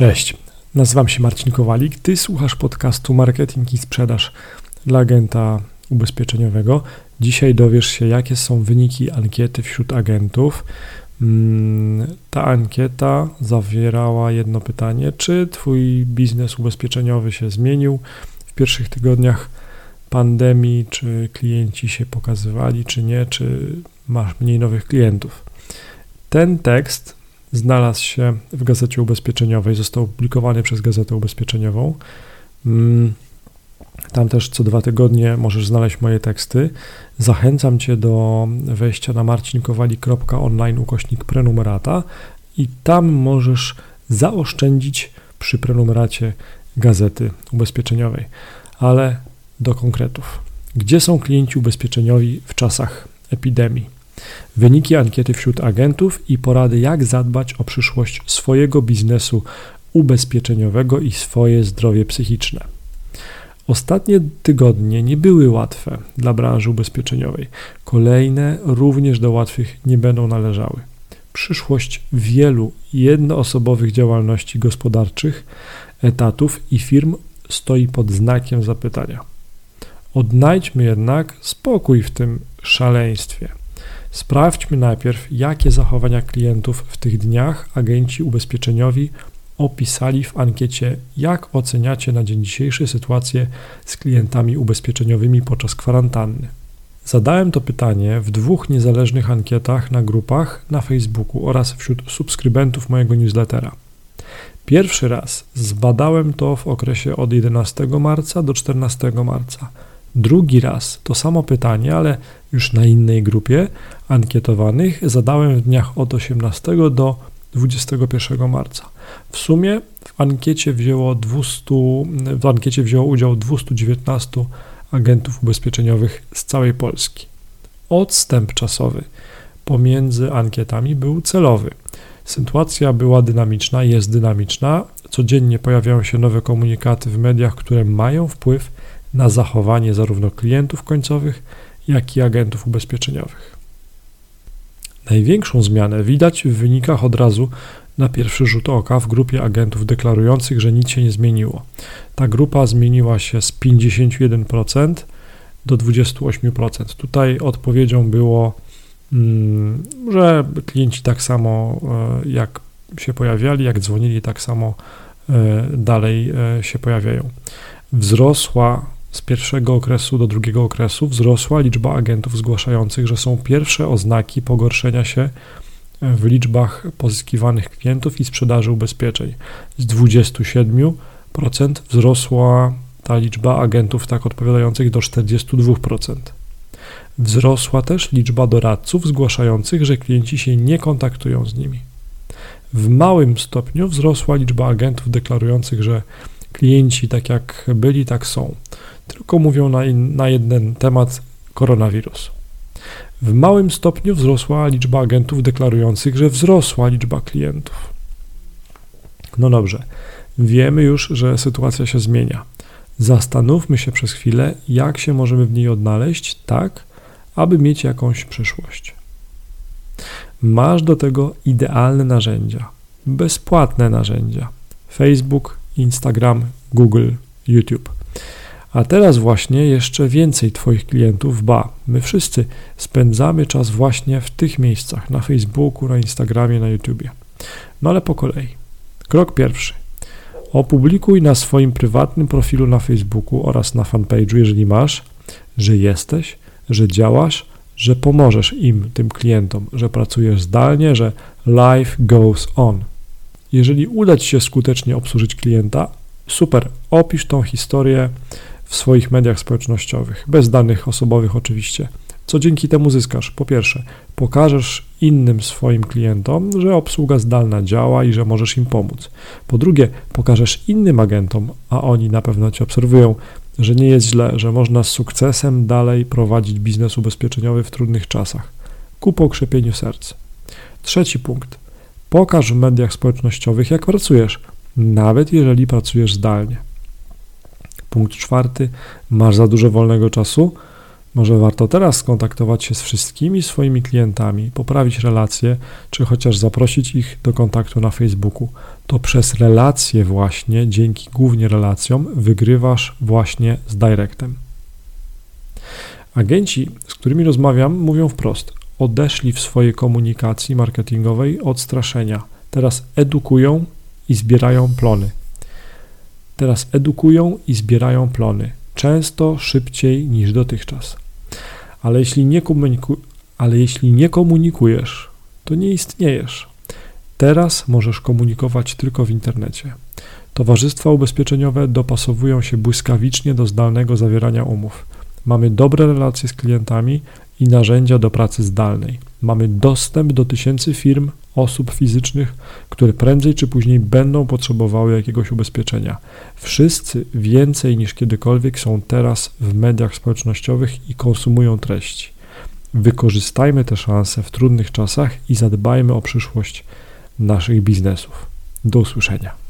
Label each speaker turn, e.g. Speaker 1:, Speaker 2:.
Speaker 1: Cześć, nazywam się Marcin Kowalik. Ty słuchasz podcastu Marketing i Sprzedaż dla agenta ubezpieczeniowego. Dzisiaj dowiesz się, jakie są wyniki ankiety wśród agentów. Mm, ta ankieta zawierała jedno pytanie: czy Twój biznes ubezpieczeniowy się zmienił w pierwszych tygodniach pandemii? Czy klienci się pokazywali, czy nie? Czy masz mniej nowych klientów? Ten tekst znalazł się w Gazecie Ubezpieczeniowej, został opublikowany przez Gazetę Ubezpieczeniową. Mm, tam też co dwa tygodnie możesz znaleźć moje teksty. Zachęcam Cię do wejścia na marcinkowali.online ukośnik prenumerata i tam możesz zaoszczędzić przy prenumeracie Gazety Ubezpieczeniowej. Ale do konkretów. Gdzie są klienci ubezpieczeniowi w czasach epidemii? Wyniki ankiety wśród agentów i porady, jak zadbać o przyszłość swojego biznesu ubezpieczeniowego i swoje zdrowie psychiczne. Ostatnie tygodnie nie były łatwe dla branży ubezpieczeniowej. Kolejne również do łatwych nie będą należały. Przyszłość wielu jednoosobowych działalności gospodarczych, etatów i firm stoi pod znakiem zapytania. Odnajdźmy jednak spokój w tym szaleństwie. Sprawdźmy najpierw, jakie zachowania klientów w tych dniach agenci ubezpieczeniowi opisali w ankiecie, jak oceniacie na dzień dzisiejszy sytuację z klientami ubezpieczeniowymi podczas kwarantanny. Zadałem to pytanie w dwóch niezależnych ankietach na grupach na Facebooku oraz wśród subskrybentów mojego newslettera. Pierwszy raz zbadałem to w okresie od 11 marca do 14 marca. Drugi raz to samo pytanie, ale już na innej grupie ankietowanych zadałem w dniach od 18 do 21 marca. W sumie w ankiecie wzięło 200, w ankiecie wzięło udział 219 agentów ubezpieczeniowych z całej Polski. Odstęp czasowy pomiędzy ankietami był celowy. Sytuacja była dynamiczna, jest dynamiczna. Codziennie pojawiają się nowe komunikaty w mediach, które mają wpływ na zachowanie zarówno klientów końcowych, jak i agentów ubezpieczeniowych. Największą zmianę widać w wynikach od razu na pierwszy rzut oka w grupie agentów deklarujących, że nic się nie zmieniło. Ta grupa zmieniła się z 51% do 28%. Tutaj odpowiedzią było, mm, że klienci tak samo e, jak się pojawiali, jak dzwonili, tak samo e, dalej e, się pojawiają. Wzrosła z pierwszego okresu do drugiego okresu wzrosła liczba agentów zgłaszających, że są pierwsze oznaki pogorszenia się w liczbach pozyskiwanych klientów i sprzedaży ubezpieczeń. Z 27% wzrosła ta liczba agentów tak odpowiadających do 42%. Wzrosła też liczba doradców zgłaszających, że klienci się nie kontaktują z nimi. W małym stopniu wzrosła liczba agentów deklarujących, że klienci tak jak byli, tak są tylko mówią na, in, na jeden temat koronawirus. W małym stopniu wzrosła liczba agentów deklarujących, że wzrosła liczba klientów. No dobrze, wiemy już, że sytuacja się zmienia. Zastanówmy się przez chwilę, jak się możemy w niej odnaleźć, tak, aby mieć jakąś przyszłość. Masz do tego idealne narzędzia, bezpłatne narzędzia: Facebook, Instagram, Google, YouTube. A teraz właśnie jeszcze więcej Twoich klientów, ba, my wszyscy spędzamy czas właśnie w tych miejscach, na Facebooku, na Instagramie, na YouTubie. No ale po kolei. Krok pierwszy. Opublikuj na swoim prywatnym profilu na Facebooku oraz na fanpage'u, jeżeli masz, że jesteś, że działasz, że pomożesz im, tym klientom, że pracujesz zdalnie, że life goes on. Jeżeli uda Ci się skutecznie obsłużyć klienta, super, opisz tą historię w swoich mediach społecznościowych, bez danych osobowych oczywiście. Co dzięki temu zyskasz? Po pierwsze, pokażesz innym swoim klientom, że obsługa zdalna działa i że możesz im pomóc. Po drugie, pokażesz innym agentom, a oni na pewno cię obserwują, że nie jest źle, że można z sukcesem dalej prowadzić biznes ubezpieczeniowy w trudnych czasach. Ku pokrzepieniu serc. Trzeci punkt. Pokaż w mediach społecznościowych, jak pracujesz, nawet jeżeli pracujesz zdalnie. Punkt czwarty, masz za dużo wolnego czasu? Może warto teraz skontaktować się z wszystkimi swoimi klientami, poprawić relacje, czy chociaż zaprosić ich do kontaktu na Facebooku. To przez relacje właśnie, dzięki głównie relacjom, wygrywasz właśnie z Directem. Agenci, z którymi rozmawiam, mówią wprost: odeszli w swojej komunikacji marketingowej od straszenia. Teraz edukują i zbierają plony. Teraz edukują i zbierają plony. Często szybciej niż dotychczas. Ale jeśli nie, komuniku- ale jeśli nie komunikujesz, to nie istniejesz. Teraz możesz komunikować tylko w internecie. Towarzystwa ubezpieczeniowe dopasowują się błyskawicznie do zdalnego zawierania umów. Mamy dobre relacje z klientami i narzędzia do pracy zdalnej. Mamy dostęp do tysięcy firm, osób fizycznych, które prędzej czy później będą potrzebowały jakiegoś ubezpieczenia. Wszyscy więcej niż kiedykolwiek są teraz w mediach społecznościowych i konsumują treści. Wykorzystajmy te szanse w trudnych czasach i zadbajmy o przyszłość naszych biznesów. Do usłyszenia.